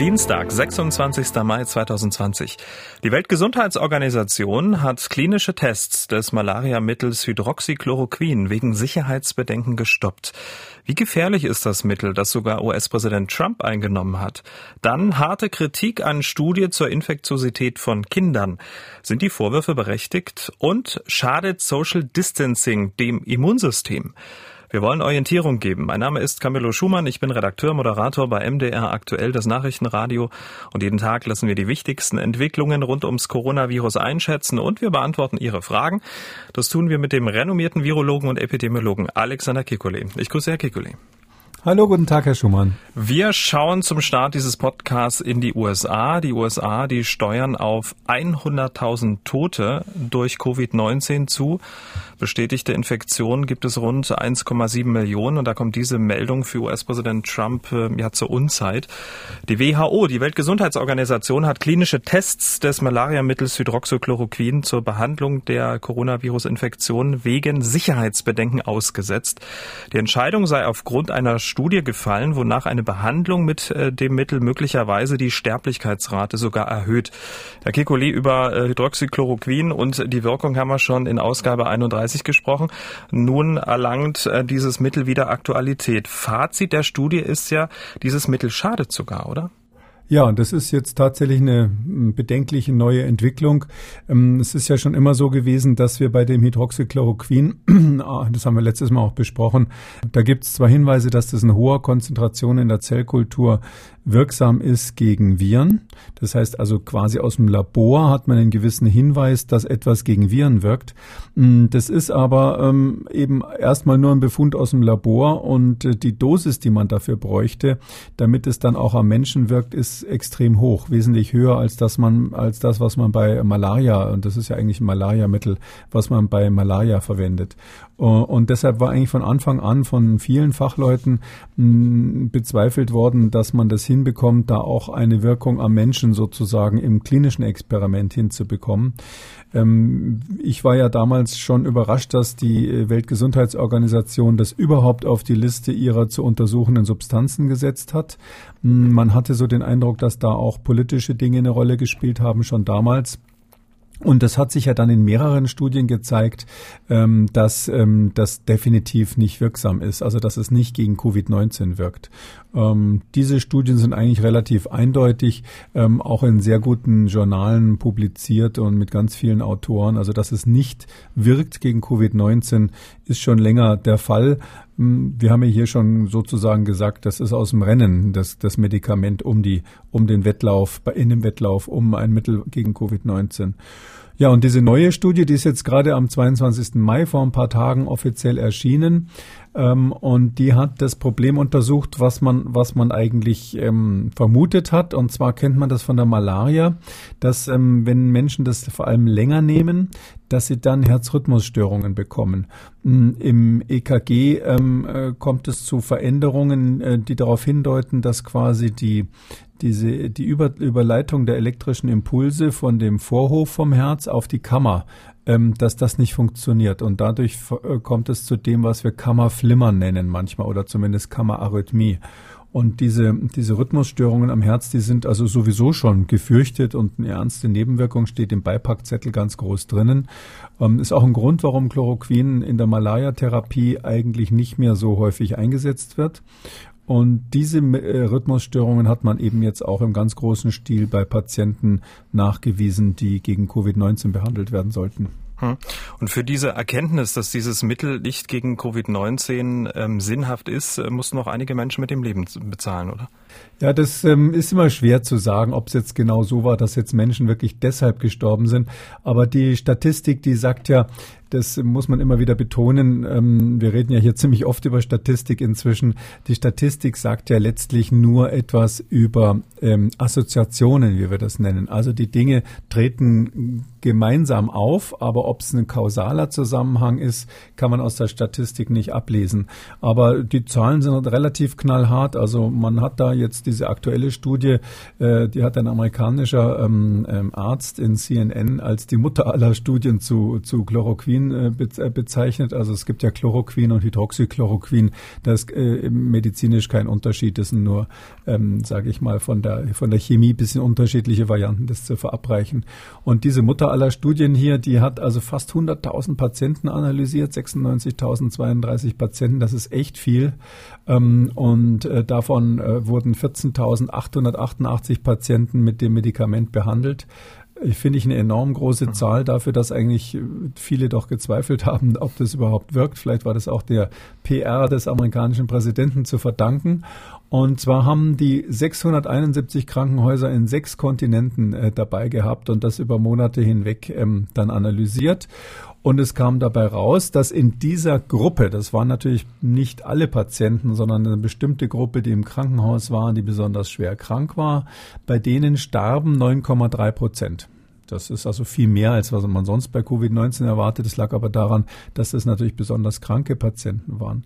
Dienstag, 26. Mai 2020. Die Weltgesundheitsorganisation hat klinische Tests des Malariamittels Hydroxychloroquin wegen Sicherheitsbedenken gestoppt. Wie gefährlich ist das Mittel, das sogar US-Präsident Trump eingenommen hat? Dann harte Kritik an Studie zur Infektiosität von Kindern. Sind die Vorwürfe berechtigt? Und schadet Social Distancing dem Immunsystem? Wir wollen Orientierung geben. Mein Name ist Camillo Schumann. Ich bin Redakteur, Moderator bei MDR aktuell, das Nachrichtenradio. Und jeden Tag lassen wir die wichtigsten Entwicklungen rund ums Coronavirus einschätzen und wir beantworten Ihre Fragen. Das tun wir mit dem renommierten Virologen und Epidemiologen Alexander Kikule. Ich grüße Herr Kikule. Hallo, guten Tag, Herr Schumann. Wir schauen zum Start dieses Podcasts in die USA. Die USA, die steuern auf 100.000 Tote durch Covid-19 zu. Bestätigte Infektionen gibt es rund 1,7 Millionen und da kommt diese Meldung für US-Präsident Trump äh, ja zur Unzeit. Die WHO, die Weltgesundheitsorganisation, hat klinische Tests des Malariamittels Hydroxychloroquin zur Behandlung der Coronavirus-Infektion wegen Sicherheitsbedenken ausgesetzt. Die Entscheidung sei aufgrund einer Studie gefallen, wonach eine Behandlung mit äh, dem Mittel möglicherweise die Sterblichkeitsrate sogar erhöht. Herr Kekulé, über äh, Hydroxychloroquin und die Wirkung haben wir schon in Ausgabe 31 gesprochen. Nun erlangt äh, dieses Mittel wieder Aktualität. Fazit der Studie ist ja, dieses Mittel schadet sogar, oder? Ja, das ist jetzt tatsächlich eine bedenkliche neue Entwicklung. Ähm, es ist ja schon immer so gewesen, dass wir bei dem Hydroxychloroquin, ah, das haben wir letztes Mal auch besprochen, da gibt es zwar Hinweise, dass das in hoher Konzentration in der Zellkultur wirksam ist gegen Viren. Das heißt also quasi aus dem Labor hat man einen gewissen Hinweis, dass etwas gegen Viren wirkt. Mm, das ist aber ähm, eben erstmal nur ein Befund aus dem Labor und äh, die Dosis, die man dafür bräuchte, damit es dann auch am Menschen wirkt, ist extrem hoch, wesentlich höher als das man als das, was man bei Malaria und das ist ja eigentlich ein Malariamittel, was man bei Malaria verwendet. Und deshalb war eigentlich von Anfang an von vielen Fachleuten bezweifelt worden, dass man das hinbekommt, da auch eine Wirkung am Menschen sozusagen im klinischen Experiment hinzubekommen. Ähm, ich war ja damals schon überrascht, dass die Weltgesundheitsorganisation das überhaupt auf die Liste ihrer zu untersuchenden Substanzen gesetzt hat. Man hatte so den Eindruck, dass da auch politische Dinge eine Rolle gespielt haben, schon damals. Und das hat sich ja dann in mehreren Studien gezeigt, ähm, dass ähm, das definitiv nicht wirksam ist, also dass es nicht gegen Covid-19 wirkt. Ähm, diese Studien sind eigentlich relativ eindeutig, auch in sehr guten Journalen publiziert und mit ganz vielen Autoren. Also dass es nicht wirkt gegen Covid-19 ist schon länger der Fall. Hm, wir haben ja hier schon sozusagen gesagt, das ist aus dem Rennen, das, das Medikament um die, um den Wettlauf, in dem Wettlauf um ein Mittel gegen Covid-19. Ja, und diese neue Studie, die ist jetzt gerade am 22. Mai vor ein paar Tagen offiziell erschienen. Ähm, und die hat das Problem untersucht, was man, was man eigentlich ähm, vermutet hat. Und zwar kennt man das von der Malaria, dass ähm, wenn Menschen das vor allem länger nehmen, dass sie dann Herzrhythmusstörungen bekommen. Mm, Im EKG ähm, äh, kommt es zu Veränderungen, äh, die darauf hindeuten, dass quasi die diese, die Über Überleitung der elektrischen Impulse von dem Vorhof vom Herz auf die Kammer ähm, dass das nicht funktioniert. Und dadurch äh, kommt es zu dem, was wir Kammerflimmern nennen manchmal oder zumindest Kammerarrhythmie. Und diese, diese Rhythmusstörungen am Herz, die sind also sowieso schon gefürchtet und eine ernste Nebenwirkung steht im Beipackzettel ganz groß drinnen. Ähm, ist auch ein Grund, warum Chloroquin in der Malaria-Therapie eigentlich nicht mehr so häufig eingesetzt wird. Und diese äh, Rhythmusstörungen hat man eben jetzt auch im ganz großen Stil bei Patienten nachgewiesen, die gegen Covid-19 behandelt werden sollten. Hm. Und für diese Erkenntnis, dass dieses Mittel nicht gegen Covid-19 ähm, sinnhaft ist, äh, mussten noch einige Menschen mit dem Leben bezahlen, oder? Ja, das ähm, ist immer schwer zu sagen, ob es jetzt genau so war, dass jetzt Menschen wirklich deshalb gestorben sind. Aber die Statistik, die sagt ja, das muss man immer wieder betonen. Ähm, wir reden ja hier ziemlich oft über Statistik inzwischen. Die Statistik sagt ja letztlich nur etwas über ähm, Assoziationen, wie wir das nennen. Also die Dinge treten gemeinsam auf, aber ob es ein kausaler Zusammenhang ist, kann man aus der Statistik nicht ablesen. Aber die Zahlen sind relativ knallhart. Also man hat da jetzt diese aktuelle Studie, äh, die hat ein amerikanischer ähm, ähm Arzt in CNN als die Mutter aller Studien zu, zu Chloroquin äh, äh, bezeichnet. Also es gibt ja Chloroquin und Hydroxychloroquin. Das ist äh, medizinisch kein Unterschied. Das sind nur, ähm, sage ich mal, von der, von der Chemie bisschen unterschiedliche Varianten, das zu verabreichen. Und diese Mutter aller Studien hier, die hat also fast 100.000 Patienten analysiert, 96.032 Patienten. Das ist echt viel. Ähm, und äh, davon äh, wurden 14.888 Patienten mit dem Medikament behandelt. Ich finde ich eine enorm große mhm. Zahl dafür, dass eigentlich viele doch gezweifelt haben, ob das überhaupt wirkt. Vielleicht war das auch der PR des amerikanischen Präsidenten zu verdanken. Und zwar haben die 671 Krankenhäuser in sechs Kontinenten äh, dabei gehabt und das über Monate hinweg ähm, dann analysiert. Und es kam dabei raus, dass in dieser Gruppe, das waren natürlich nicht alle Patienten, sondern eine bestimmte Gruppe, die im Krankenhaus war, die besonders schwer krank war, bei denen starben 9,3 Prozent. Das ist also viel mehr, als was man sonst bei Covid-19 erwartet. Das lag aber daran, dass das natürlich besonders kranke Patienten waren.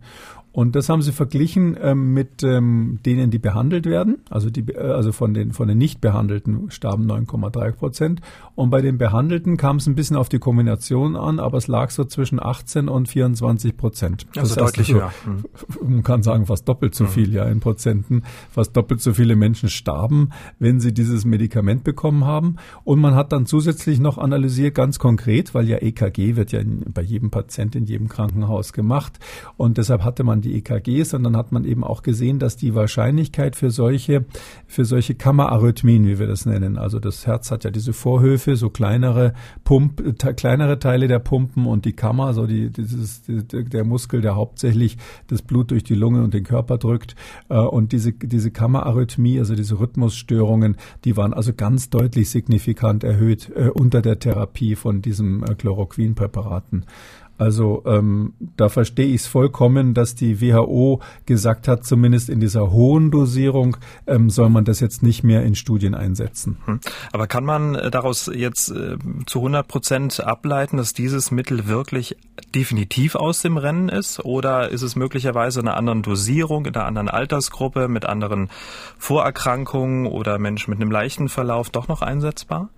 Und das haben sie verglichen ähm, mit ähm, denen, die behandelt werden. Also, die, äh, also von den, von den nicht behandelten starben 9,3 Prozent. Und bei den Behandelten kam es ein bisschen auf die Kombination an, aber es lag so zwischen 18 und 24 Prozent. Also das deutlich höher. Also, man kann sagen, fast doppelt so mhm. viel, ja, in Prozenten. Fast doppelt so viele Menschen starben, wenn sie dieses Medikament bekommen haben. Und man hat dann zusätzlich noch analysiert, ganz konkret, weil ja EKG wird ja bei jedem Patient in jedem Krankenhaus gemacht. Und deshalb hatte man die die EKGs, sondern hat man eben auch gesehen, dass die Wahrscheinlichkeit für solche, für solche Kammerarrhythmien, wie wir das nennen, also das Herz hat ja diese Vorhöfe, so kleinere Pump, kleinere Teile der Pumpen und die Kammer, so die, dieses, der Muskel, der hauptsächlich das Blut durch die Lunge und den Körper drückt, äh, und diese, diese Kammerarrhythmie, also diese Rhythmusstörungen, die waren also ganz deutlich signifikant erhöht äh, unter der Therapie von diesem äh, Chloroquinpräparaten. Also ähm, da verstehe ich es vollkommen, dass die WHO gesagt hat, zumindest in dieser hohen Dosierung ähm, soll man das jetzt nicht mehr in Studien einsetzen. Hm. Aber kann man äh, daraus jetzt äh, zu 100 Prozent ableiten, dass dieses Mittel wirklich definitiv aus dem Rennen ist? Oder ist es möglicherweise in einer anderen Dosierung, in einer anderen Altersgruppe, mit anderen Vorerkrankungen oder Menschen mit einem leichten Verlauf doch noch einsetzbar?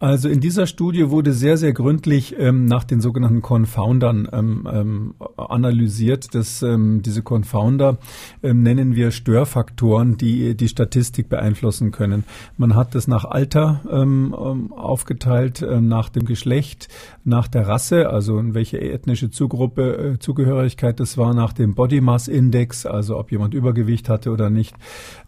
Also in dieser Studie wurde sehr, sehr gründlich ähm, nach den sogenannten Confoundern ähm, ähm, analysiert. Das, ähm, diese Confounder ähm, nennen wir Störfaktoren, die die Statistik beeinflussen können. Man hat das nach Alter ähm, aufgeteilt, nach dem Geschlecht, nach der Rasse, also in welche ethnische Zugruppe, äh, Zugehörigkeit das war, nach dem Body Mass Index, also ob jemand Übergewicht hatte oder nicht,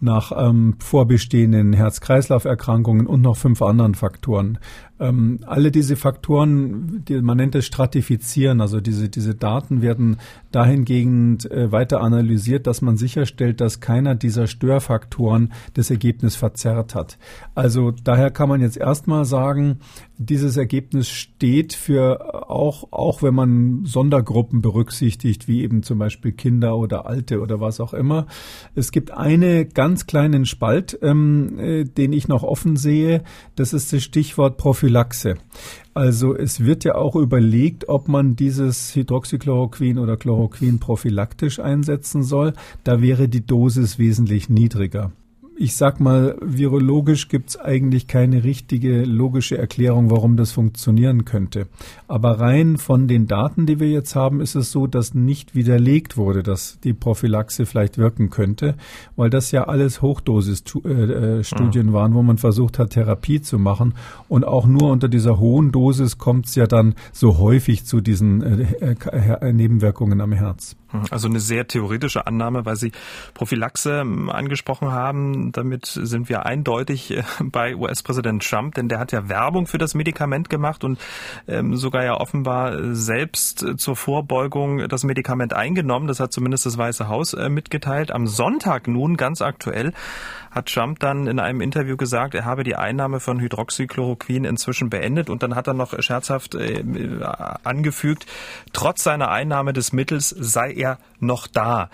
nach vorbestehenden Herz-Kreislauf-Erkrankungen und noch fünf anderen Faktoren. Ähm, alle diese Faktoren, die, man nennt es Stratifizieren, also diese, diese Daten werden dahingehend äh, weiter analysiert, dass man sicherstellt, dass keiner dieser Störfaktoren das Ergebnis verzerrt hat. Also daher kann man jetzt erstmal sagen, dieses Ergebnis steht für auch, auch wenn man Sondergruppen berücksichtigt, wie eben zum Beispiel Kinder oder Alte oder was auch immer. Es gibt einen ganz kleinen Spalt, ähm, äh, den ich noch offen sehe. Das ist das Stichwort Prophylaxe. Also es wird ja auch überlegt, ob man dieses Hydroxychloroquin oder Chloroquin prophylaktisch einsetzen soll. Da wäre die Dosis wesentlich niedriger ich sag mal, virologisch gibt's eigentlich keine richtige logische Erklärung, warum das funktionieren könnte. Aber rein von den Daten, die wir jetzt haben, ist es so, dass nicht widerlegt wurde, dass die Prophylaxe vielleicht wirken könnte, weil das ja alles Hochdosis-Studien äh, mhm. waren, wo man versucht hat, Therapie zu machen. Und auch nur unter dieser hohen Dosis kommt's ja dann so häufig zu diesen äh, äh, Nebenwirkungen am Herz. Also eine sehr theoretische Annahme, weil Sie Prophylaxe ähm, angesprochen haben. Damit sind wir eindeutig äh, bei US-Präsident Trump, denn der hat ja Werbung für das Medikament gemacht und ähm, sogar ja offenbar selbst zur Vorbeugung das Medikament eingenommen. Das hat zumindest das Weiße Haus äh, mitgeteilt. Am Sonntag nun, ganz aktuell, hat Trump dann in einem Interview gesagt, er habe die Einnahme von Hydroxychloroquin inzwischen beendet und dann hat er noch scherzhaft äh, angefügt, trotz seiner Einnahme des Mittels sei er noch da.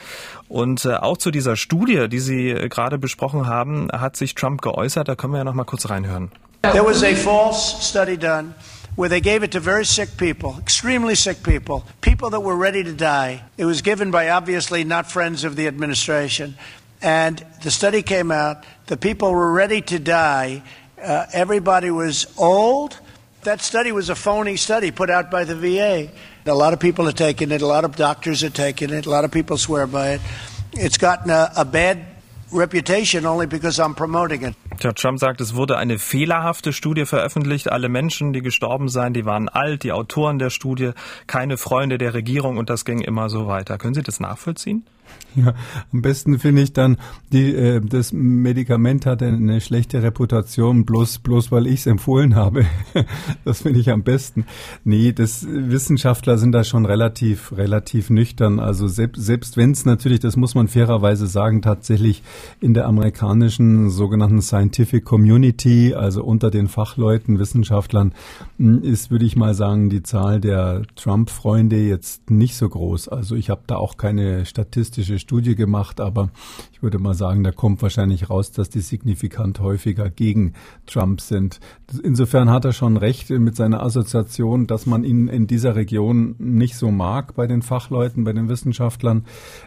Und äh, auch zu dieser Studie, die Sie äh, gerade besprochen haben, hat sich Trump geäußert. Da können wir ja noch mal kurz reinhören. There was a false study done where they gave it to very sick people, extremely sick people, people that were ready to die. It was given by obviously not friends of the administration. And the study came out, the people were ready to die. Uh, everybody was old, That study was a phony study put out by the VA. A lot of people are taking it, a lot of doctors are taking it, a lot of people swear by it. It's gotten a, a bad reputation only because I'm promoting it. Tja, Trump sagt, es wurde eine fehlerhafte Studie veröffentlicht. Alle Menschen, die gestorben seien, die waren alt, die Autoren der Studie, keine Freunde der Regierung und das ging immer so weiter. Können Sie das nachvollziehen? Ja, am besten finde ich dann, die, äh, das Medikament hat eine schlechte Reputation, bloß, bloß weil ich es empfohlen habe. das finde ich am besten. Nee, das Wissenschaftler sind da schon relativ, relativ nüchtern. Also selbst, selbst wenn es natürlich, das muss man fairerweise sagen, tatsächlich in der amerikanischen sogenannten Scientific Community, also unter den Fachleuten, Wissenschaftlern, ist, würde ich mal sagen, die Zahl der Trump-Freunde jetzt nicht so groß. Also ich habe da auch keine statistische Studie gemacht, aber ich würde mal sagen, da kommt wahrscheinlich raus, dass die signifikant häufiger gegen Trump sind. Insofern hat er schon recht mit seiner Assoziation, dass man ihn in dieser Region nicht so mag bei den Fachleuten, bei den Wissenschaftlern.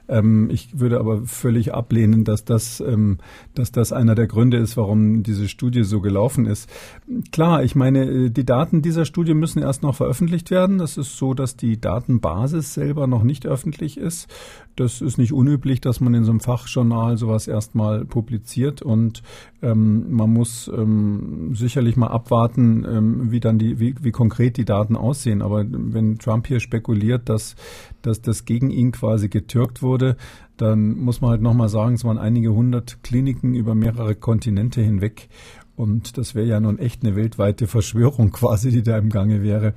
Ähm, ich würde aber völlig ablehnen, dass das, ähm, dass das einer der Gründe ist, warum diese Studie so gelaufen ist. Klar, ich meine, die Daten dieser Studie müssen erst noch veröffentlicht werden. Das ist so, dass die Datenbasis selber noch nicht öffentlich ist. Das ist nicht unüblich, dass man in so einem Fachjournal sowas erstmal publiziert und ähm, man muss ähm, sicherlich mal abwarten, ähm, wie dann die, wie, wie konkret die Daten aussehen. Aber wenn Trump hier spekuliert, dass, dass das gegen ihn quasi getürkt wurde, dann muss man halt nochmal sagen, es waren einige hundert Kliniken über mehrere Kontinente hinweg. Und das wäre ja nun echt eine weltweite Verschwörung quasi, die da im Gange wäre.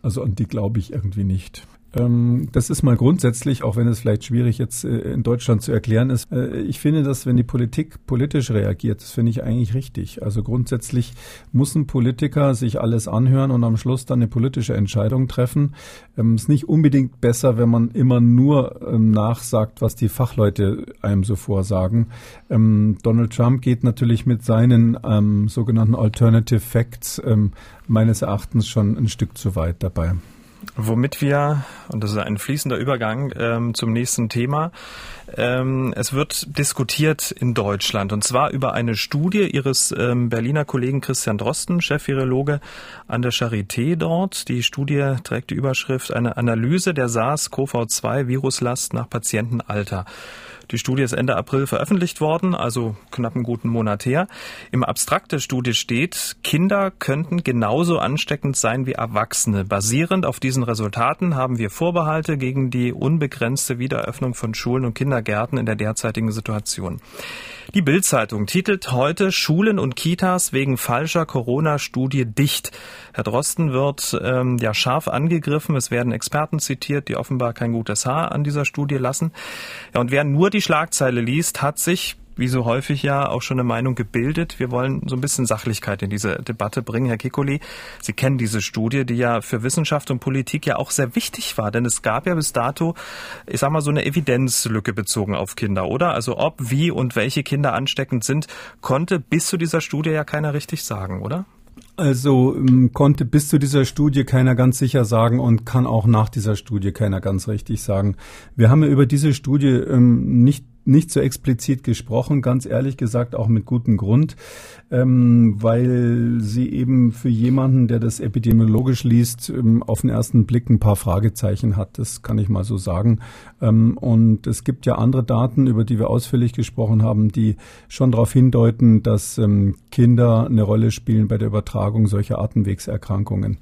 Also an die glaube ich irgendwie nicht. Ähm, das ist mal grundsätzlich, auch wenn es vielleicht schwierig jetzt äh, in Deutschland zu erklären ist. Äh, ich finde, dass wenn die Politik politisch reagiert, das finde ich eigentlich richtig. Also grundsätzlich muss ein Politiker sich alles anhören und am Schluss dann eine politische Entscheidung treffen. Es ähm, ist nicht unbedingt besser, wenn man immer nur ähm, nachsagt, was die Fachleute einem so vorsagen. Donald Trump geht natürlich mit seinen sogenannten Alternative Facts meines Erachtens schon ein Stück zu weit dabei. Womit wir, und das ist ein fließender Übergang ähm, zum nächsten Thema, ähm, es wird diskutiert in Deutschland und zwar über eine Studie Ihres ähm, Berliner Kollegen Christian Drosten, Chefvirologe an der Charité dort. Die Studie trägt die Überschrift eine Analyse der SARS-CoV-2-Viruslast nach Patientenalter. Die Studie ist Ende April veröffentlicht worden, also knapp einen guten Monat her. Im Abstrakt der Studie steht, Kinder könnten genauso ansteckend sein wie Erwachsene. Basierend auf diesen Resultaten haben wir Vorbehalte gegen die unbegrenzte Wiedereröffnung von Schulen und Kindergärten in der derzeitigen Situation. Die Bild-Zeitung titelt heute Schulen und Kitas wegen falscher Corona-Studie dicht. Herr Drosten wird ähm, ja scharf angegriffen. Es werden Experten zitiert, die offenbar kein gutes Haar an dieser Studie lassen. Ja, und wer nur die Schlagzeile liest, hat sich wie so häufig ja auch schon eine Meinung gebildet. Wir wollen so ein bisschen Sachlichkeit in diese Debatte bringen. Herr Kikoli, Sie kennen diese Studie, die ja für Wissenschaft und Politik ja auch sehr wichtig war, denn es gab ja bis dato, ich sag mal, so eine Evidenzlücke bezogen auf Kinder, oder? Also ob, wie und welche Kinder ansteckend sind, konnte bis zu dieser Studie ja keiner richtig sagen, oder? Also ähm, konnte bis zu dieser Studie keiner ganz sicher sagen und kann auch nach dieser Studie keiner ganz richtig sagen. Wir haben ja über diese Studie ähm, nicht nicht so explizit gesprochen, ganz ehrlich gesagt auch mit gutem Grund, ähm, weil sie eben für jemanden, der das epidemiologisch liest, ähm, auf den ersten Blick ein paar Fragezeichen hat. Das kann ich mal so sagen. Ähm, und es gibt ja andere Daten, über die wir ausführlich gesprochen haben, die schon darauf hindeuten, dass ähm, Kinder eine Rolle spielen bei der Übertragung solcher Atemwegserkrankungen.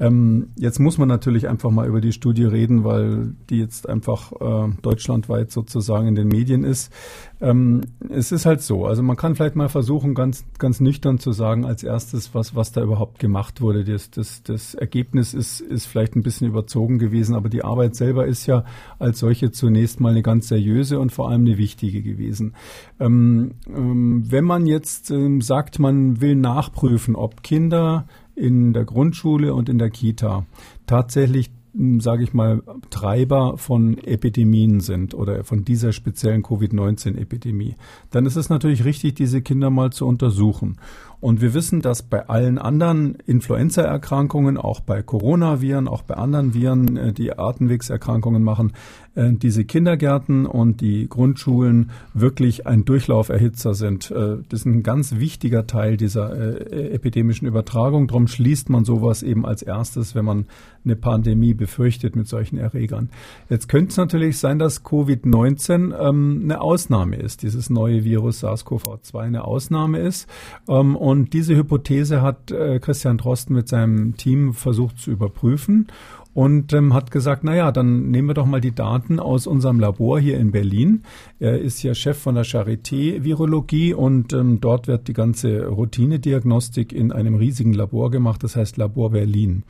Ähm, jetzt muss man natürlich einfach mal über die Studie reden, weil die jetzt einfach äh, deutschlandweit sozusagen in den Medien ist. Ähm, es ist halt so, also man kann vielleicht mal versuchen, ganz, ganz nüchtern zu sagen, als erstes, was, was da überhaupt gemacht wurde. Das, das, das Ergebnis ist, ist vielleicht ein bisschen überzogen gewesen, aber die Arbeit selber ist ja als solche zunächst mal eine ganz seriöse und vor allem eine wichtige gewesen. Ähm, ähm, wenn man jetzt ähm, sagt, man will nachprüfen, ob Kinder in der Grundschule und in der Kita tatsächlich hm, sage ich mal, Treiber von Epidemien sind oder von dieser speziellen Covid-19-Epidemie, dann ist es natürlich richtig, diese Kinder mal zu untersuchen. Und wir wissen, dass bei allen anderen Influenzaerkrankungen, auch bei Coronaviren, auch bei anderen Viren, äh, die Atemwegserkrankungen machen, äh, diese Kindergärten und die Grundschulen wirklich ein Durchlauferhitzer sind. Äh, das ist ein ganz wichtiger Teil dieser epidemischen Übertragung. Darum schließt man sowas eben als erstes, wenn man eine Pandemie befürchtet mit solchen Erregern. Jetzt könnte es natürlich sein, dass Covid-19 ähm, eine Ausnahme ist, dieses neue Virus SARS-CoV-2 eine Ausnahme ist. Ähm, und diese Hypothese hat äh, Christian Drosten mit seinem Team versucht zu überprüfen und ähm, hat gesagt, na ja, dann nehmen wir doch mal die Daten aus unserem Labor hier in Berlin. Er ist ja Chef von der Charité Virologie und ähm, dort wird die ganze Routinediagnostik in einem riesigen Labor gemacht, das heißt Labor Berlin.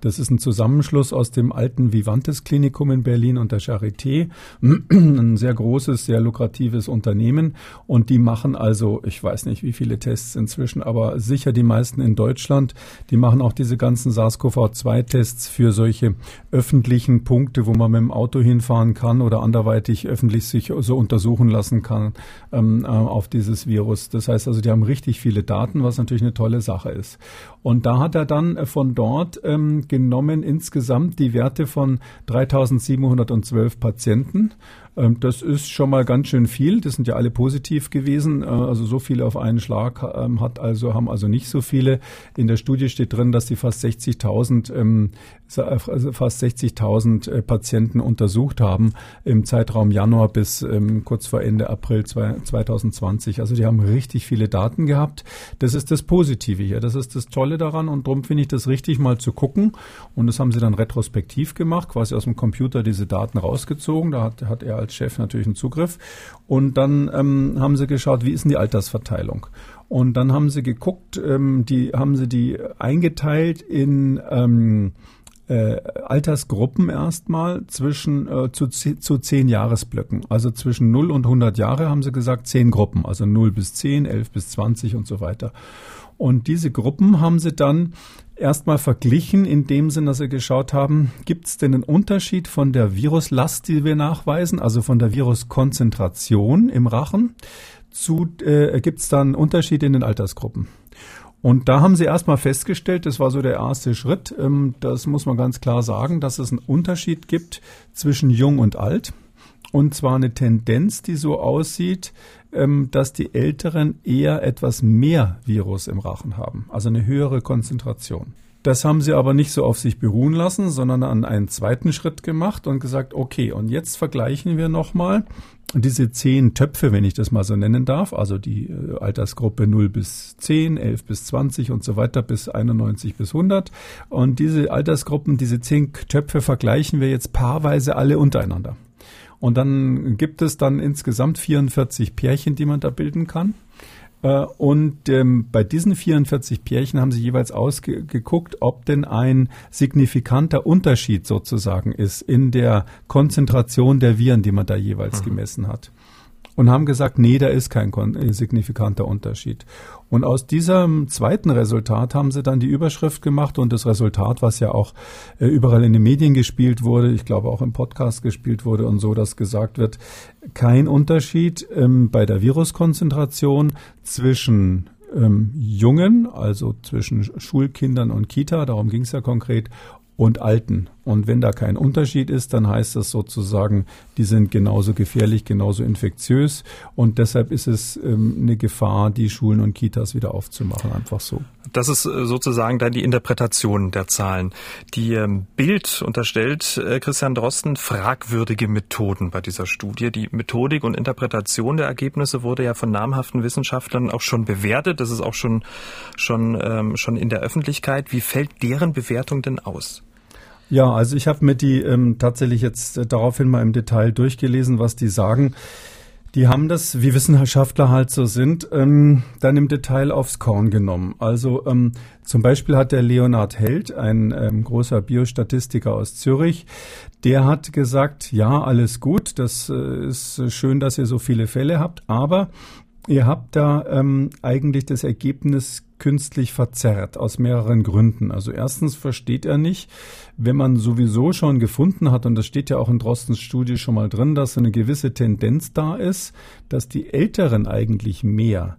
Das ist ein Zusammenschluss aus dem alten Vivantes Klinikum in Berlin und der Charité, ein sehr großes, sehr lukratives Unternehmen und die machen also, ich weiß nicht, wie viele Tests inzwischen, aber sicher die meisten in Deutschland. Die machen auch diese ganzen SARS-CoV-2 Tests für solche öffentlichen Punkte, wo man mit dem Auto hinfahren kann oder anderweitig öffentlich sich so untersuchen lassen kann ähm, äh, auf dieses Virus. Das heißt also, die haben richtig viele Daten, was natürlich eine tolle Sache ist. Und da hat er dann äh, von dort ähm, genommen insgesamt die Werte von 3712 Patienten das ist schon mal ganz schön viel. Das sind ja alle positiv gewesen. Äh, also so viele auf einen Schlag ähm, hat also, haben also nicht so viele. In der Studie steht drin, dass sie fast 60.000, ähm, also fast 60.000 äh, Patienten untersucht haben im Zeitraum Januar bis kurz vor Ende April 2020. Also die haben richtig viele Daten gehabt. Das ist das Positive hier. Das ist das Tolle daran und darum finde ich das richtig mal zu gucken. Und das haben sie dann retrospektiv gemacht, quasi aus dem Computer diese Daten rausgezogen. Da hat, hat er Chef natürlich einen Zugriff. Und dann ähm, haben sie geschaut, wie ist denn die Altersverteilung? Und dann haben sie geguckt, ähm, die haben sie die eingeteilt in ähm, äh, Altersgruppen erstmal zwischen äh, zu, zu zehn Jahresblöcken. Also zwischen 0 und 100 Jahre haben sie gesagt, zehn Gruppen, also 0 bis 10, 11 bis 20 und so weiter. Und diese Gruppen haben sie dann erstmal verglichen in dem Sinn, dass sie geschaut haben, gibt es denn einen Unterschied von der Viruslast, die wir nachweisen, also von der Viruskonzentration im Rachen, zu äh, gibt es dann Unterschiede in den Altersgruppen. Und da haben sie erstmal festgestellt, das war so der erste Schritt, ähm, das muss man ganz klar sagen, dass es einen Unterschied gibt zwischen jung und alt. Und zwar eine Tendenz, die so aussieht, ähm, dass die Älteren eher etwas mehr Virus im Rachen haben, also eine höhere Konzentration. Das haben sie aber nicht so auf sich beruhen lassen, sondern an einen zweiten Schritt gemacht und gesagt, okay, und jetzt vergleichen wir nochmal diese zehn Töpfe, wenn ich das mal so nennen darf, also die äh, Altersgruppe 0 bis 10, 11 bis 20 und so weiter bis 91 bis 100. Und diese Altersgruppen, diese zehn Töpfe vergleichen wir jetzt paarweise alle untereinander. Und dann gibt es dann insgesamt 44 Pärchen, die man da bilden kann. Äh, und ähm, bei diesen 44 Pärchen haben sie jeweils ausgeguckt, ob denn ein signifikanter Unterschied sozusagen ist in der Konzentration der Viren, die man da jeweils mhm. gemessen hat und haben gesagt, nee, da ist kein äh, signifikanter Unterschied. Und aus diesem zweiten Resultat haben sie dann die Überschrift gemacht und das Resultat, was ja auch äh, überall in den Medien gespielt wurde, ich glaube auch im Podcast gespielt wurde und so, dass gesagt wird, kein Unterschied ähm, bei der Viruskonzentration zwischen ähm, Jungen, also zwischen Schulkindern und Kita, darum ging es ja konkret, und Alten. Und wenn da kein Unterschied ist, dann heißt das sozusagen, die sind genauso gefährlich, genauso infektiös. Und deshalb ist es ähm, eine Gefahr, die Schulen und Kitas wieder aufzumachen, einfach so. Das ist äh, sozusagen dann die Interpretation der Zahlen. Die ähm, Bild unterstellt äh, Christian Drosten fragwürdige Methoden bei dieser Studie. Die Methodik und Interpretation der Ergebnisse wurde ja von namhaften Wissenschaftlern auch schon bewertet. Das ist auch schon, schon, ähm, schon in der Öffentlichkeit. Wie fällt deren Bewertung denn aus? Ja, also ich habe mir die ähm, tatsächlich jetzt äh, daraufhin mal im Detail durchgelesen, was die sagen. Die haben das, wie Wissenschaftler halt so sind, ähm, dann im Detail aufs Korn genommen. Also ähm, zum Beispiel hat der Leonhard Held, ein ähm, großer Biostatistiker aus Zürich, der hat gesagt, ja, alles gut, das äh, ist schön, dass ihr so viele Fälle habt, aber ihr habt da ähm, eigentlich das Ergebnis künstlich verzerrt aus mehreren Gründen. Also erstens versteht er nicht, wenn man sowieso schon gefunden hat, und das steht ja auch in Drostens Studie schon mal drin, dass eine gewisse Tendenz da ist, dass die Älteren eigentlich mehr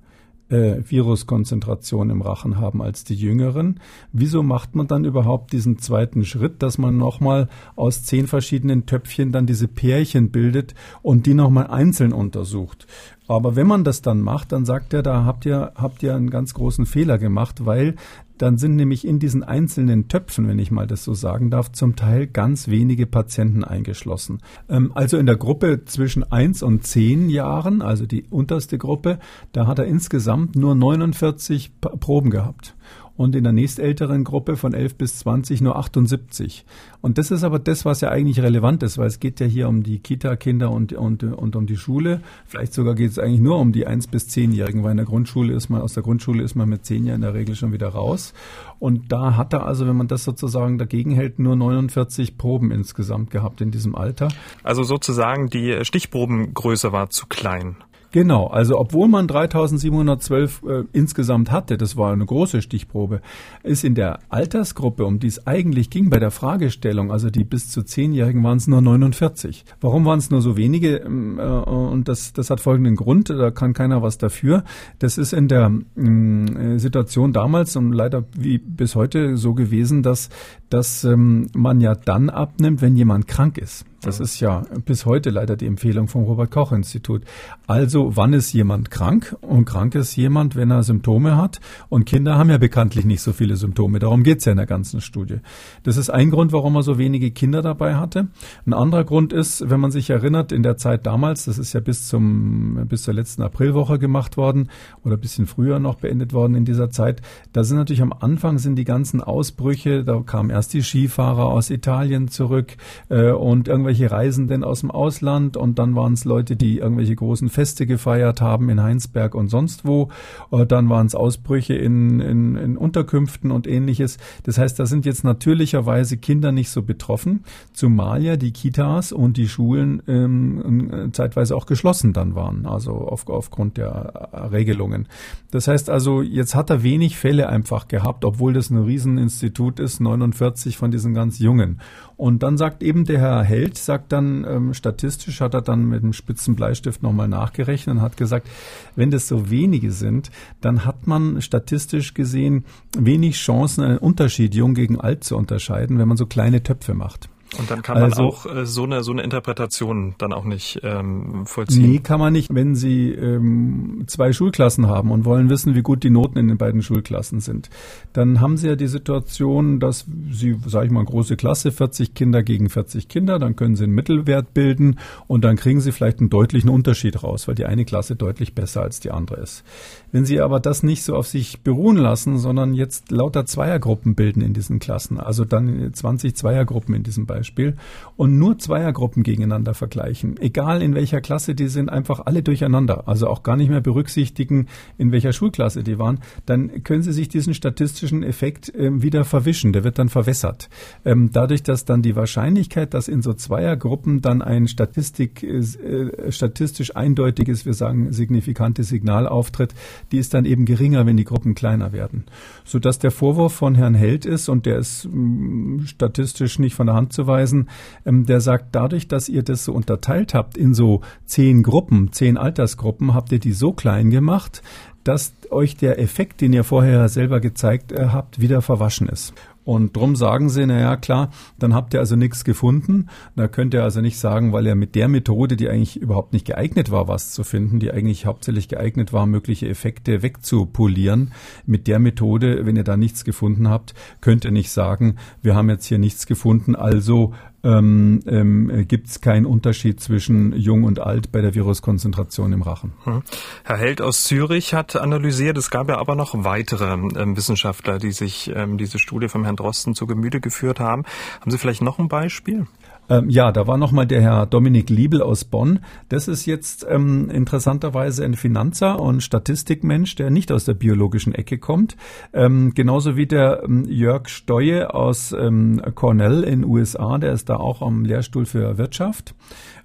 äh, Viruskonzentration im Rachen haben als die Jüngeren. Wieso macht man dann überhaupt diesen zweiten Schritt, dass man nochmal aus zehn verschiedenen Töpfchen dann diese Pärchen bildet und die nochmal einzeln untersucht? Aber wenn man das dann macht, dann sagt er, da habt ihr, habt ihr einen ganz großen Fehler gemacht, weil dann sind nämlich in diesen einzelnen Töpfen, wenn ich mal das so sagen darf, zum Teil ganz wenige Patienten eingeschlossen. Ähm, also in der Gruppe zwischen eins und zehn Jahren, also die unterste Gruppe, da hat er insgesamt nur 49 Proben gehabt und in der nächstälteren Gruppe von 11 bis 20 nur 78. Und das ist aber das, was ja eigentlich relevant ist, weil es geht ja hier um die Kita-Kinder und, und, und um die Schule. Vielleicht sogar geht es eigentlich nur um die 1 bis 10-Jährigen, weil in der Grundschule ist man, aus der Grundschule ist man mit 10 Jahren in der Regel schon wieder raus. Und da hat er also, wenn man das sozusagen dagegen hält, nur 49 Proben insgesamt gehabt in diesem Alter. Also sozusagen die Stichprobengröße war zu klein. Genau, also obwohl man 3712 äh, insgesamt hatte, das war eine große Stichprobe, ist in der Altersgruppe, um die es eigentlich ging bei der Fragestellung, also die bis zu 10-Jährigen waren es nur 49. Warum waren es nur so wenige? Ähm, äh, und das, das hat folgenden Grund, da kann keiner was dafür. Das ist in der äh, Situation damals und leider wie bis heute so gewesen, dass, dass ähm, man ja dann abnimmt, wenn jemand krank ist. Das ist ja bis heute leider die Empfehlung vom Robert Koch Institut. Also, wann ist jemand krank? Und krank ist jemand, wenn er Symptome hat. Und Kinder haben ja bekanntlich nicht so viele Symptome. Darum geht's ja in der ganzen Studie. Das ist ein Grund, warum er so wenige Kinder dabei hatte. Ein anderer Grund ist, wenn man sich erinnert, in der Zeit damals, das ist ja bis zum, bis zur letzten Aprilwoche gemacht worden oder bisschen früher noch beendet worden in dieser Zeit. Da sind natürlich am Anfang sind die ganzen Ausbrüche, da kamen erst die Skifahrer aus Italien zurück äh, und irgendwelche irgendwelche Reisenden aus dem Ausland und dann waren es Leute, die irgendwelche großen Feste gefeiert haben in Heinsberg und sonst wo. Äh, dann waren es Ausbrüche in, in, in Unterkünften und ähnliches. Das heißt, da sind jetzt natürlicherweise Kinder nicht so betroffen, zumal ja die Kitas und die Schulen ähm, zeitweise auch geschlossen dann waren, also auf, aufgrund der Regelungen. Das heißt also, jetzt hat er wenig Fälle einfach gehabt, obwohl das ein Rieseninstitut ist, 49 von diesen ganz Jungen. Und dann sagt eben der Herr Held, sagt dann, ähm, statistisch hat er dann mit einem spitzen Bleistift nochmal nachgerechnet und hat gesagt, wenn das so wenige sind, dann hat man statistisch gesehen wenig Chancen, einen Unterschied jung gegen alt zu unterscheiden, wenn man so kleine Töpfe macht. Und dann kann man also, auch äh, so eine so eine Interpretation dann auch nicht ähm, vollziehen. Nee, kann man nicht. Wenn Sie ähm, zwei Schulklassen haben und wollen wissen, wie gut die Noten in den beiden Schulklassen sind, dann haben Sie ja die Situation, dass Sie, sage ich mal, große Klasse, 40 Kinder gegen 40 Kinder, dann können Sie einen Mittelwert bilden und dann kriegen Sie vielleicht einen deutlichen Unterschied raus, weil die eine Klasse deutlich besser als die andere ist. Wenn Sie aber das nicht so auf sich beruhen lassen, sondern jetzt lauter Zweiergruppen bilden in diesen Klassen, also dann 20 Zweiergruppen in diesem Beispiel, Beispiel und nur Zweiergruppen gegeneinander vergleichen, egal in welcher Klasse die sind, einfach alle durcheinander, also auch gar nicht mehr berücksichtigen, in welcher Schulklasse die waren, dann können Sie sich diesen statistischen Effekt äh, wieder verwischen, der wird dann verwässert. Ähm, dadurch, dass dann die Wahrscheinlichkeit, dass in so Zweiergruppen dann ein Statistik, äh, statistisch eindeutiges, wir sagen signifikantes Signal auftritt, die ist dann eben geringer, wenn die Gruppen kleiner werden. Sodass der Vorwurf von Herrn Held ist, und der ist mh, mm, statistisch nicht von der Hand zu hinzuweisen, ähm, der sagt, dadurch, dass ihr das so unterteilt habt in so zehn Gruppen, zehn Altersgruppen, habt ihr die so klein gemacht, dass euch der Effekt, den ihr vorher selber gezeigt äh, habt, wieder verwaschen ist. Und drum sagen sie, na ja, klar, dann habt ihr also nichts gefunden. Da könnt ihr also nicht sagen, weil er mit der Methode, die eigentlich überhaupt nicht geeignet war, was zu finden, die eigentlich hauptsächlich geeignet war, mögliche Effekte wegzupolieren, mit der Methode, wenn ihr da nichts gefunden habt, könnt ihr nicht sagen, wir haben jetzt hier nichts gefunden, also ähm, ähm, gibt es keinen Unterschied zwischen jung und alt bei der Viruskonzentration im Rachen. Hm. Herr Held aus Zürich hat analysiert, es gab ja aber noch weitere ähm, Wissenschaftler, die sich ähm, diese Studie vom Herrn Drosten zu Gemüte geführt haben. Haben Sie vielleicht noch ein Beispiel? Ähm, ja, da war nochmal der Herr Dominik Liebel aus Bonn. Das ist jetzt ähm, interessanterweise ein Finanzer und Statistikmensch, der nicht aus der biologischen Ecke kommt. Ähm, genauso wie der ähm, Jörg Steue aus ähm, Cornell in USA, der ist da auch am Lehrstuhl für Wirtschaft.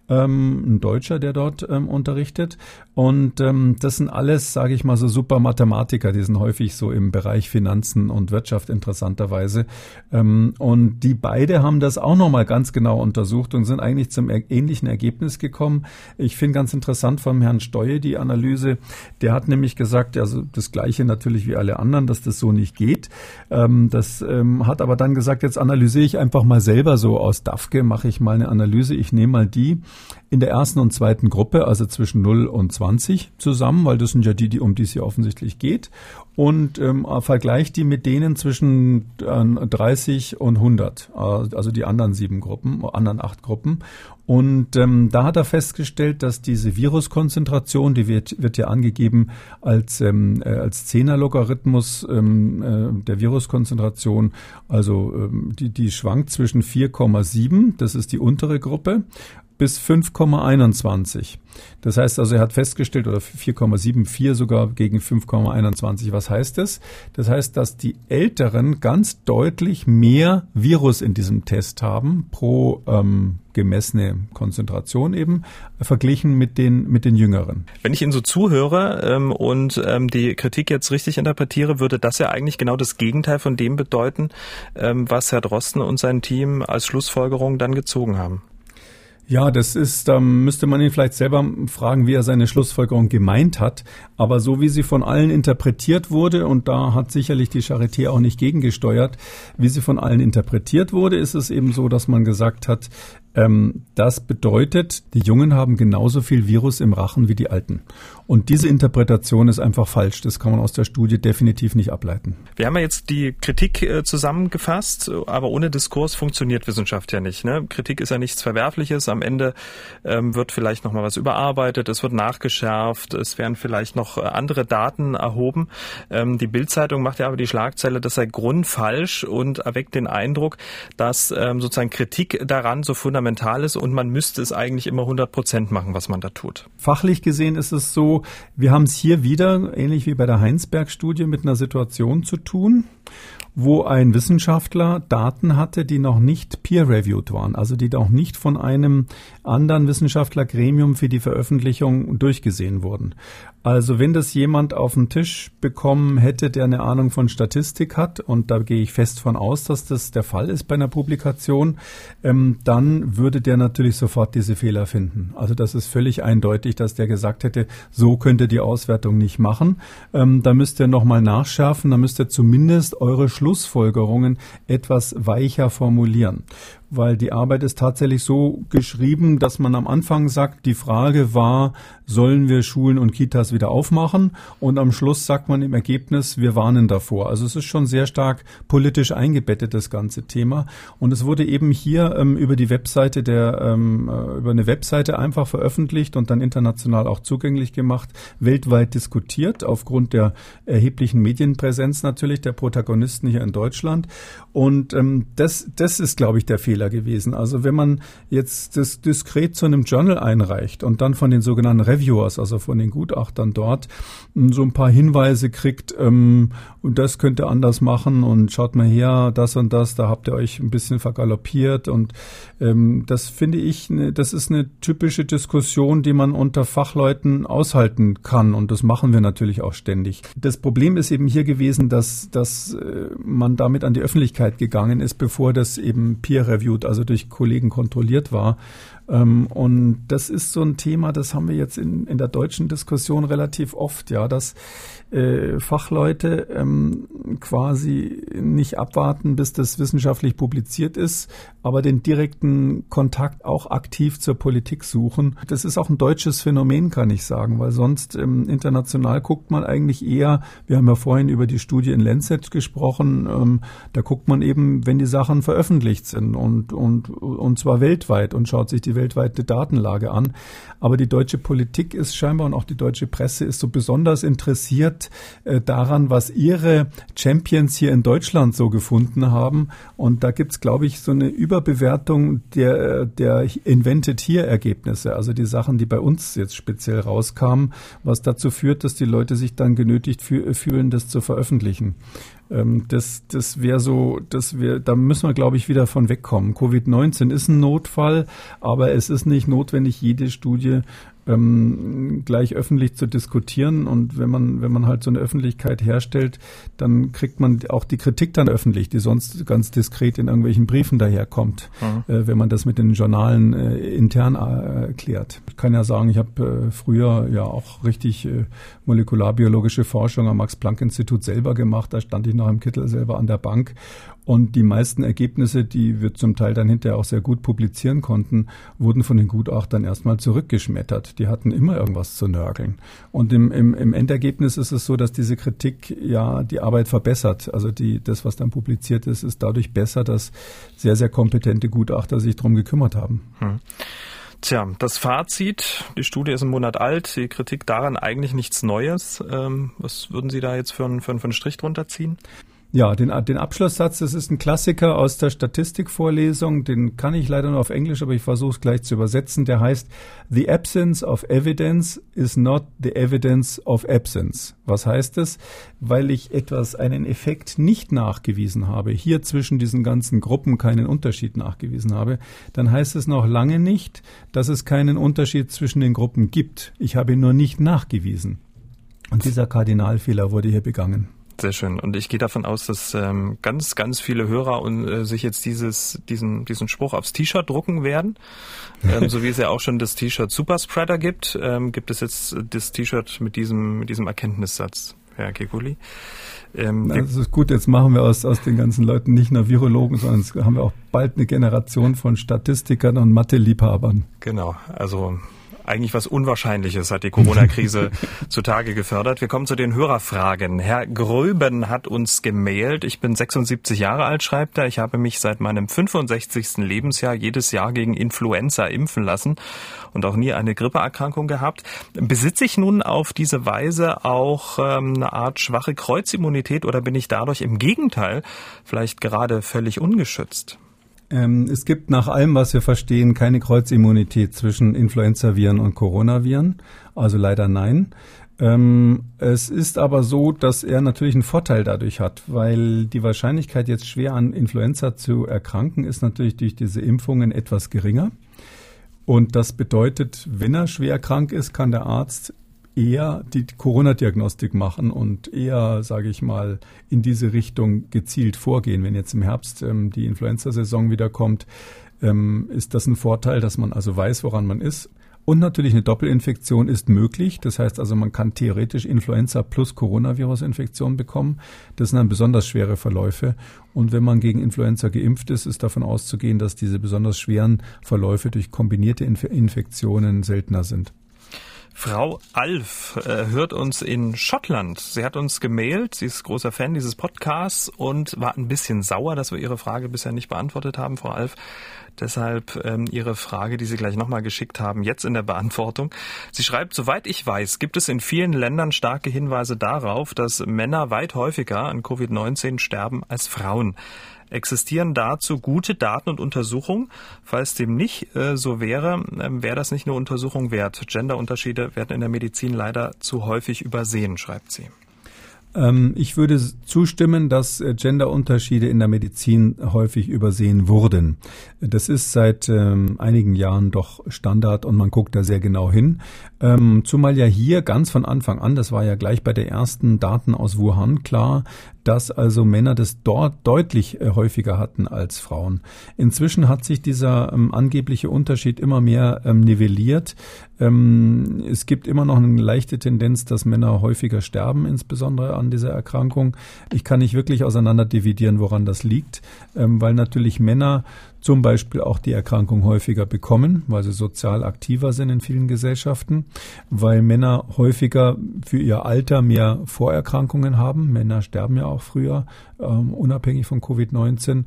Ähm, ein Deutscher, der dort ähm, unterrichtet. Und ähm, das sind alles, sage ich mal, so super Mathematiker, die sind häufig so im Bereich Finanzen und Wirtschaft interessanterweise. Ähm, und die beide haben das auch nochmal ganz genau untersucht und sind eigentlich zum ähnlichen Ergebnis gekommen. Ich finde ganz interessant vom Herrn Steuer die Analyse. Der hat nämlich gesagt, also das Gleiche natürlich wie alle anderen, dass das so nicht geht. Ähm, das ähm, hat aber dann gesagt, jetzt analysiere ich einfach mal selber so aus DAFKE, mache ich mal eine Analyse. Ich nehme mal die in der ersten und zweiten Gruppe, also zwischen 0 und 20 zusammen, weil das sind ja die, die um die es hier offensichtlich geht, und ähm, vergleicht die mit denen zwischen äh, 30 und 100, äh, also die anderen sieben Gruppen, anderen acht Gruppen. Und ähm, da hat er festgestellt, dass diese Viruskonzentration, die wird, wird ja angegeben als, ähm, äh, als Zehner-Logarithmus ähm, äh, der Viruskonzentration, also ähm, die, die schwankt zwischen 4,7, das ist die untere Gruppe, bis 5,21. Das heißt also, er hat festgestellt, oder 4,74 sogar gegen 5,21. Was heißt das? Das heißt, dass die Älteren ganz deutlich mehr Virus in diesem Test haben pro ähm, gemessene Konzentration eben verglichen mit den mit den Jüngeren. Wenn ich Ihnen so zuhöre ähm, und ähm, die Kritik jetzt richtig interpretiere, würde das ja eigentlich genau das Gegenteil von dem bedeuten, ähm, was Herr Drosten und sein Team als Schlussfolgerung dann gezogen haben. Ja, das ist, da müsste man ihn vielleicht selber fragen, wie er seine Schlussfolgerung gemeint hat. Aber so wie sie von allen interpretiert wurde, und da hat sicherlich die Charité auch nicht gegengesteuert, wie sie von allen interpretiert wurde, ist es eben so, dass man gesagt hat, das bedeutet, die Jungen haben genauso viel Virus im Rachen wie die Alten. Und diese Interpretation ist einfach falsch. Das kann man aus der Studie definitiv nicht ableiten. Wir haben ja jetzt die Kritik äh, zusammengefasst, aber ohne Diskurs funktioniert Wissenschaft ja nicht. Ne? Kritik ist ja nichts Verwerfliches. Am Ende ähm, wird vielleicht noch mal was überarbeitet, es wird nachgeschärft, es werden vielleicht noch äh, andere Daten erhoben. Ähm, die Bildzeitung macht ja aber die Schlagzeile, das sei grundfalsch und erweckt den Eindruck, dass ähm, sozusagen Kritik daran so fundamental fundamental ist und man müsste es eigentlich immer 100 Prozent machen, was man da tut. Fachlich gesehen ist es so, wir haben es hier wieder, ähnlich wie bei der Heinsberg-Studie, mit einer Situation zu tun, wo ein Wissenschaftler Daten hatte, die noch nicht peer-reviewed waren, also die noch nicht von einem anderen Wissenschaftlergremium für die Veröffentlichung durchgesehen wurden. Also wenn das jemand auf den Tisch bekommen hätte, der eine Ahnung von Statistik hat, und da gehe ich fest von aus, dass das der Fall ist bei einer Publikation, ähm, dann würde der natürlich sofort diese Fehler finden. Also das ist völlig eindeutig, dass der gesagt hätte, so könnte die Auswertung nicht machen. Ähm, da müsst ihr nochmal nachschärfen, da müsst ihr zumindest eure Schlussfolgerungen etwas weicher formulieren weil die Arbeit ist tatsächlich so geschrieben, dass man am Anfang sagt, die Frage war, sollen wir Schulen und Kitas wieder aufmachen? Und am Schluss sagt man im Ergebnis, wir warnen davor. Also es ist schon sehr stark politisch eingebettet, das ganze Thema. Und es wurde eben hier ähm, über die Webseite der, ähm, äh, über eine Webseite einfach veröffentlicht und dann international auch zugänglich gemacht, weltweit diskutiert, aufgrund der erheblichen Medienpräsenz natürlich der Protagonisten hier in Deutschland. Und ähm, das, das ist, glaube ich, der Fehler Fehler gewesen. Also wenn man jetzt das diskret zu einem Journal einreicht und dann von den sogenannten Reviewers, also von den Gutachtern dort, so ein paar Hinweise kriegt, ähm, und das könnt ihr anders machen und schaut mal her, das und das, da habt ihr euch ein bisschen vergaloppiert und ähm, das finde ich, ne, das ist eine typische Diskussion, die man unter Fachleuten aushalten kann und das machen wir natürlich auch ständig. Das Problem ist eben hier gewesen, dass, dass äh, man damit an die Öffentlichkeit gegangen ist, bevor das eben peer-reviewed reviewed, also durch Kollegen kontrolliert war. Ähm, und das ist so ein Thema, das haben wir jetzt in, in der deutschen Diskussion relativ oft, ja, dass äh, Fachleute ähm, quasi nicht abwarten, bis das wissenschaftlich publiziert ist, aber den direkten Kontakt auch aktiv zur Politik suchen. Das ist auch ein deutsches Phänomen, kann ich sagen, weil sonst ähm, international guckt man eigentlich eher, wir haben ja vorhin über die Studie in Lancet gesprochen, ähm, da guckt man eben, wenn die Sachen veröffentlicht sind und, und, und zwar weltweit und schaut sich die weltweite Datenlage an. Aber die deutsche Politik ist scheinbar und auch die deutsche Presse ist so besonders interessiert äh, daran, was ihre Champions hier in Deutschland so gefunden haben. Und da gibt's, glaube ich, so eine Überbewertung der, der Invented Here Ergebnisse, also die Sachen, die bei uns jetzt speziell rauskamen, was dazu führt, dass die Leute sich dann genötigt fühlen, das zu veröffentlichen. Ähm, das das wäre so, das wäre, da müssen wir, glaube ich, wieder von wegkommen. Covid-19 ist ein Notfall, aber es ist nicht notwendig, jede Studie ähm, gleich öffentlich zu diskutieren. Und wenn man, wenn man halt so eine Öffentlichkeit herstellt, dann kriegt man auch die Kritik dann öffentlich, die sonst ganz diskret in irgendwelchen Briefen daherkommt, mhm. äh, wenn man das mit den Journalen äh, intern äh, erklärt. Ich kann ja sagen, ich habe äh, früher ja auch richtig äh, molekularbiologische Forschung am Max-Planck-Institut selber gemacht. Da stand ich noch im Kittel selber an der Bank und die meisten Ergebnisse, die wir zum Teil dann hinterher auch sehr gut publizieren konnten, wurden von den Gutachtern erstmal zurückgeschmettert. Die hatten immer irgendwas zu nörgeln. Und im, im, im Endergebnis ist es so, dass diese Kritik ja die Arbeit verbessert. Also die, das, was dann publiziert ist, ist dadurch besser, dass sehr, sehr kompetente Gutachter sich darum gekümmert haben. Hm. Tja, das Fazit, die Studie ist einen Monat alt, die Kritik daran eigentlich nichts Neues. Ähm, was würden Sie da jetzt für einen, für einen Strich drunter ziehen? Ja, den, den Abschlusssatz, das ist ein Klassiker aus der Statistikvorlesung, den kann ich leider nur auf Englisch, aber ich versuche es gleich zu übersetzen. Der heißt, The absence of evidence is not the evidence of absence. Was heißt es? Weil ich etwas, einen Effekt nicht nachgewiesen habe, hier zwischen diesen ganzen Gruppen keinen Unterschied nachgewiesen habe, dann heißt es noch lange nicht, dass es keinen Unterschied zwischen den Gruppen gibt. Ich habe nur nicht nachgewiesen. Und dieser Kardinalfehler wurde hier begangen. Sehr schön. Und ich gehe davon aus, dass ähm, ganz, ganz viele Hörer und äh, sich jetzt dieses, diesen, diesen Spruch aufs T-Shirt drucken werden. Ähm, so wie es ja auch schon das T-Shirt Superspreader gibt, ähm, gibt es jetzt das T-Shirt mit diesem, mit diesem Erkenntnissatz, Herr Kekuli. Ähm, das ist gut, jetzt machen wir aus, aus den ganzen Leuten nicht nur Virologen, sondern haben wir auch bald eine Generation von Statistikern und Mathe-Liebhabern. Genau, also eigentlich was Unwahrscheinliches hat die Corona-Krise zutage gefördert. Wir kommen zu den Hörerfragen. Herr Gröben hat uns gemailt. Ich bin 76 Jahre alt, schreibt er. Ich habe mich seit meinem 65. Lebensjahr jedes Jahr gegen Influenza impfen lassen und auch nie eine Grippeerkrankung gehabt. Besitze ich nun auf diese Weise auch ähm, eine Art schwache Kreuzimmunität oder bin ich dadurch im Gegenteil vielleicht gerade völlig ungeschützt? Ähm, es gibt nach allem, was wir verstehen, keine Kreuzimmunität zwischen Influenzaviren und Coronaviren. Also leider nein. Ähm, es ist aber so, dass er natürlich einen Vorteil dadurch hat, weil die Wahrscheinlichkeit, jetzt schwer an Influenza zu erkranken, ist natürlich durch diese Impfungen etwas geringer. Und das bedeutet, wenn er schwer krank ist, kann der Arzt eher die Corona-Diagnostik machen und eher, sage ich mal, in diese Richtung gezielt vorgehen. Wenn jetzt im Herbst ähm, die Influenza-Saison wieder kommt, ähm, ist das ein Vorteil, dass man also weiß, woran man ist. Und natürlich eine Doppelinfektion ist möglich. Das heißt also, man kann theoretisch Influenza plus Coronavirus-Infektion bekommen. Das sind dann besonders schwere Verläufe. Und wenn man gegen Influenza geimpft ist, ist davon auszugehen, dass diese besonders schweren Verläufe durch kombinierte Inf Infektionen seltener sind. Frau Alf äh, hört uns in Schottland. Sie hat uns gemailt. Sie ist großer Fan dieses Podcasts und war ein bisschen sauer, dass wir ihre Frage bisher nicht beantwortet haben, Frau Alf. Deshalb ähm, Ihre Frage, die Sie gleich nochmal geschickt haben, jetzt in der Beantwortung. Sie schreibt, soweit ich weiß, gibt es in vielen Ländern starke Hinweise darauf, dass Männer weit häufiger an Covid-19 sterben als Frauen. Existieren dazu gute Daten und Untersuchungen? Falls dem nicht äh, so wäre, äh, wäre das nicht nur Untersuchung wert. Genderunterschiede werden in der Medizin leider zu häufig übersehen, schreibt sie. Ähm, ich würde zustimmen, dass äh, Genderunterschiede in der Medizin häufig übersehen wurden. Das ist seit ähm, einigen Jahren doch Standard und man guckt da sehr genau hin. Ähm, zumal ja hier ganz von Anfang an, das war ja gleich bei der ersten Daten aus Wuhan klar, dass also Männer das dort deutlich äh, häufiger hatten als Frauen. Inzwischen hat sich dieser ähm, angebliche Unterschied immer mehr ähm, nivelliert. Ähm, es gibt immer noch eine leichte Tendenz, dass Männer häufiger sterben, insbesondere an dieser Erkrankung. Ich kann nicht wirklich auseinander dividieren, woran das liegt, ähm, weil natürlich Männer zum Beispiel auch die Erkrankung häufiger bekommen, weil sie sozial aktiver sind in vielen Gesellschaften, weil Männer häufiger für ihr Alter mehr Vorerkrankungen haben. Männer sterben ja auch früher, ähm, unabhängig von Covid-19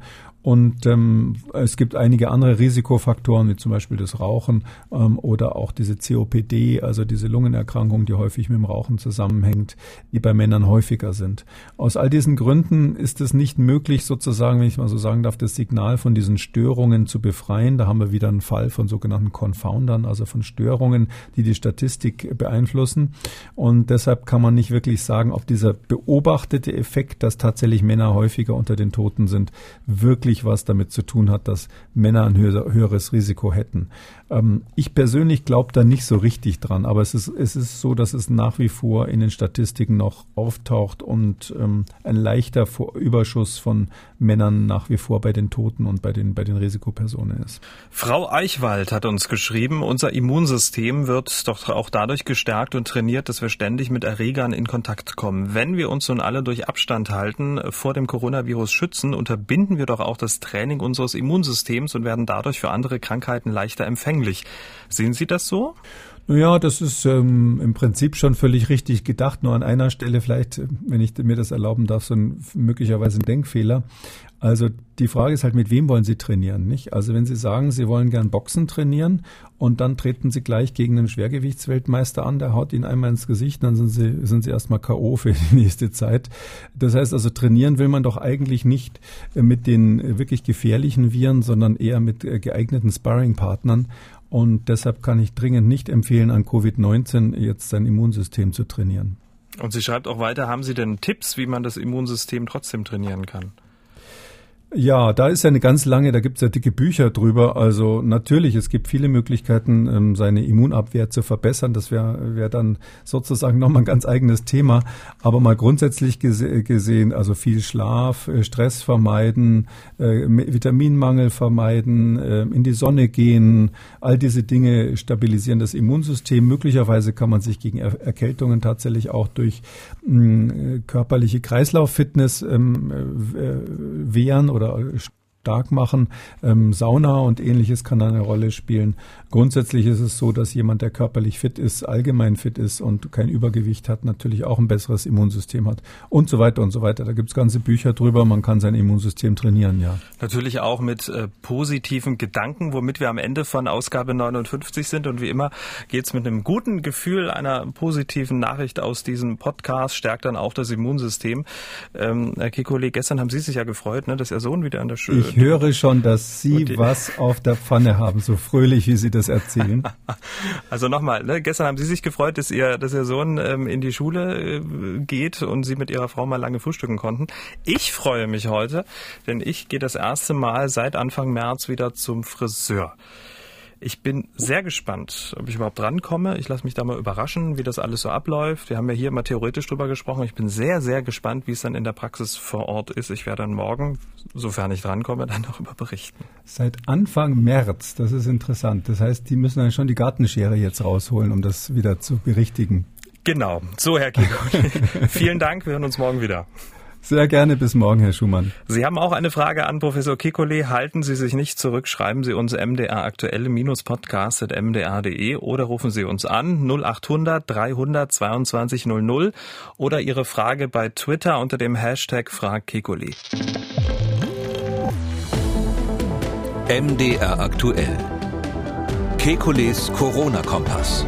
Und ähm, es gibt einige andere Risikofaktoren, wie zum Beispiel das Rauchen ähm, oder auch diese COPD, also diese Lungenerkrankung, die häufig mit dem Rauchen zusammenhängt, die bei Männern häufiger sind. Aus all diesen Gründen ist es nicht möglich, sozusagen, wenn ich mal so sagen darf, das Signal von diesen Störungen zu befreien. Da haben wir wieder einen Fall von sogenannten Confoundern, also von Störungen, die die Statistik beeinflussen. Und deshalb kann man nicht wirklich sagen, ob dieser beobachtete Effekt, dass tatsächlich Männer häufiger unter den Toten sind, wirklich natürlich was damit zu tun hat, dass Männer ein höheres Risiko hätten. Ähm, ich persönlich glaube da nicht so richtig dran, aber es ist, es ist so, dass es nach wie vor in den Statistiken noch auftaucht und ähm, ein leichter Überschuss von Männern nach wie vor bei den Toten und bei den, bei den Risikopersonen ist. Frau Eichwald hat uns geschrieben, unser Immunsystem wird doch auch dadurch gestärkt und trainiert, dass wir ständig mit Erregern in Kontakt kommen. Wenn wir uns nun alle durch Abstand halten, vor dem Coronavirus schützen, unterbinden wir doch auch das Training unseres Immunsystems und werden dadurch für andere Krankheiten leichter empfänglich. Sehen Sie das so? Ja, das ist ähm, im Prinzip schon völlig richtig gedacht. Nur an einer Stelle vielleicht, wenn ich mir das erlauben darf, so ein möglicherweise ein Denkfehler. Also die Frage ist halt, mit wem wollen Sie trainieren, nicht? Also wenn Sie sagen, Sie wollen gern Boxen trainieren und dann treten Sie gleich gegen einen Schwergewichtsweltmeister an, der haut Ihnen einmal ins Gesicht, dann sind Sie, sind Sie erstmal K.O. für die nächste Zeit. Das heißt also, trainieren will man doch eigentlich nicht mit den wirklich gefährlichen Viren, sondern eher mit geeigneten Sparringpartnern. Und deshalb kann ich dringend nicht empfehlen, an Covid-19 jetzt sein Immunsystem zu trainieren. Und sie schreibt auch weiter, haben Sie denn Tipps, wie man das Immunsystem trotzdem trainieren kann? Ja, da ist ja eine ganz lange, da gibt es ja dicke Bücher drüber. Also natürlich, es gibt viele Möglichkeiten, ähm, seine Immunabwehr zu verbessern. Das wäre wär dann sozusagen nochmal ein ganz eigenes Thema. Aber mal grundsätzlich gese gesehen, also viel Schlaf, äh, Stress vermeiden, äh, Vitaminmangel vermeiden, äh, in die Sonne gehen, all diese Dinge stabilisieren das Immunsystem. Möglicherweise kann man sich gegen er Erkältungen tatsächlich auch durch mh, äh, körperliche Kreislauffitness ähm, äh, wehren oder oder äh, stark machen. Ähm, Sauna und ähnliches kann eine Rolle spielen. Grundsätzlich ist es so, dass jemand, der körperlich fit ist, allgemein fit ist und kein Übergewicht hat, natürlich auch ein besseres Immunsystem hat und so weiter und so weiter. Da gibt es ganze Bücher drüber. Man kann sein Immunsystem trainieren, ja. Natürlich auch mit äh, positiven Gedanken, womit wir am Ende von Ausgabe 59 sind. Und wie immer geht es mit einem guten Gefühl einer positiven Nachricht aus diesem Podcast, stärkt dann auch das Immunsystem. Ähm, Herr Kikole, gestern haben Sie sich ja gefreut, ne, dass Ihr Sohn wieder an der Schule höre schon, dass Sie was auf der Pfanne haben, so fröhlich, wie Sie das erzählen. Also nochmal, ne, gestern haben Sie sich gefreut, dass Ihr, dass Ihr Sohn ähm, in die Schule äh, geht und Sie mit Ihrer Frau mal lange frühstücken konnten. Ich freue mich heute, denn ich gehe das erste Mal seit Anfang März wieder zum Friseur. Ich bin sehr gespannt, ob ich überhaupt drankomme. Ich lasse mich da mal überraschen, wie das alles so abläuft. Wir haben ja hier mal theoretisch drüber gesprochen. Ich bin sehr, sehr gespannt, wie es dann in der Praxis vor Ort ist. Ich werde dann morgen, sofern ich drankomme, dann darüber berichten. Seit Anfang März, das ist interessant. Das heißt, die müssen dann schon die Gartenschere jetzt rausholen, um das wieder zu berichtigen. Genau. So, Herr Kiko. Vielen Dank. Wir hören uns morgen wieder. Sehr gerne. Bis morgen, Herr Schumann. Sie haben auch eine Frage an Professor Kikole. Halten Sie sich nicht zurück. Schreiben Sie uns MDR aktuelle podcast.mdr.de oder rufen Sie uns an 0800 300 22 00 oder Ihre Frage bei Twitter unter dem Hashtag Frag Kikole. MDR aktuell. Kekules Corona-Kompass.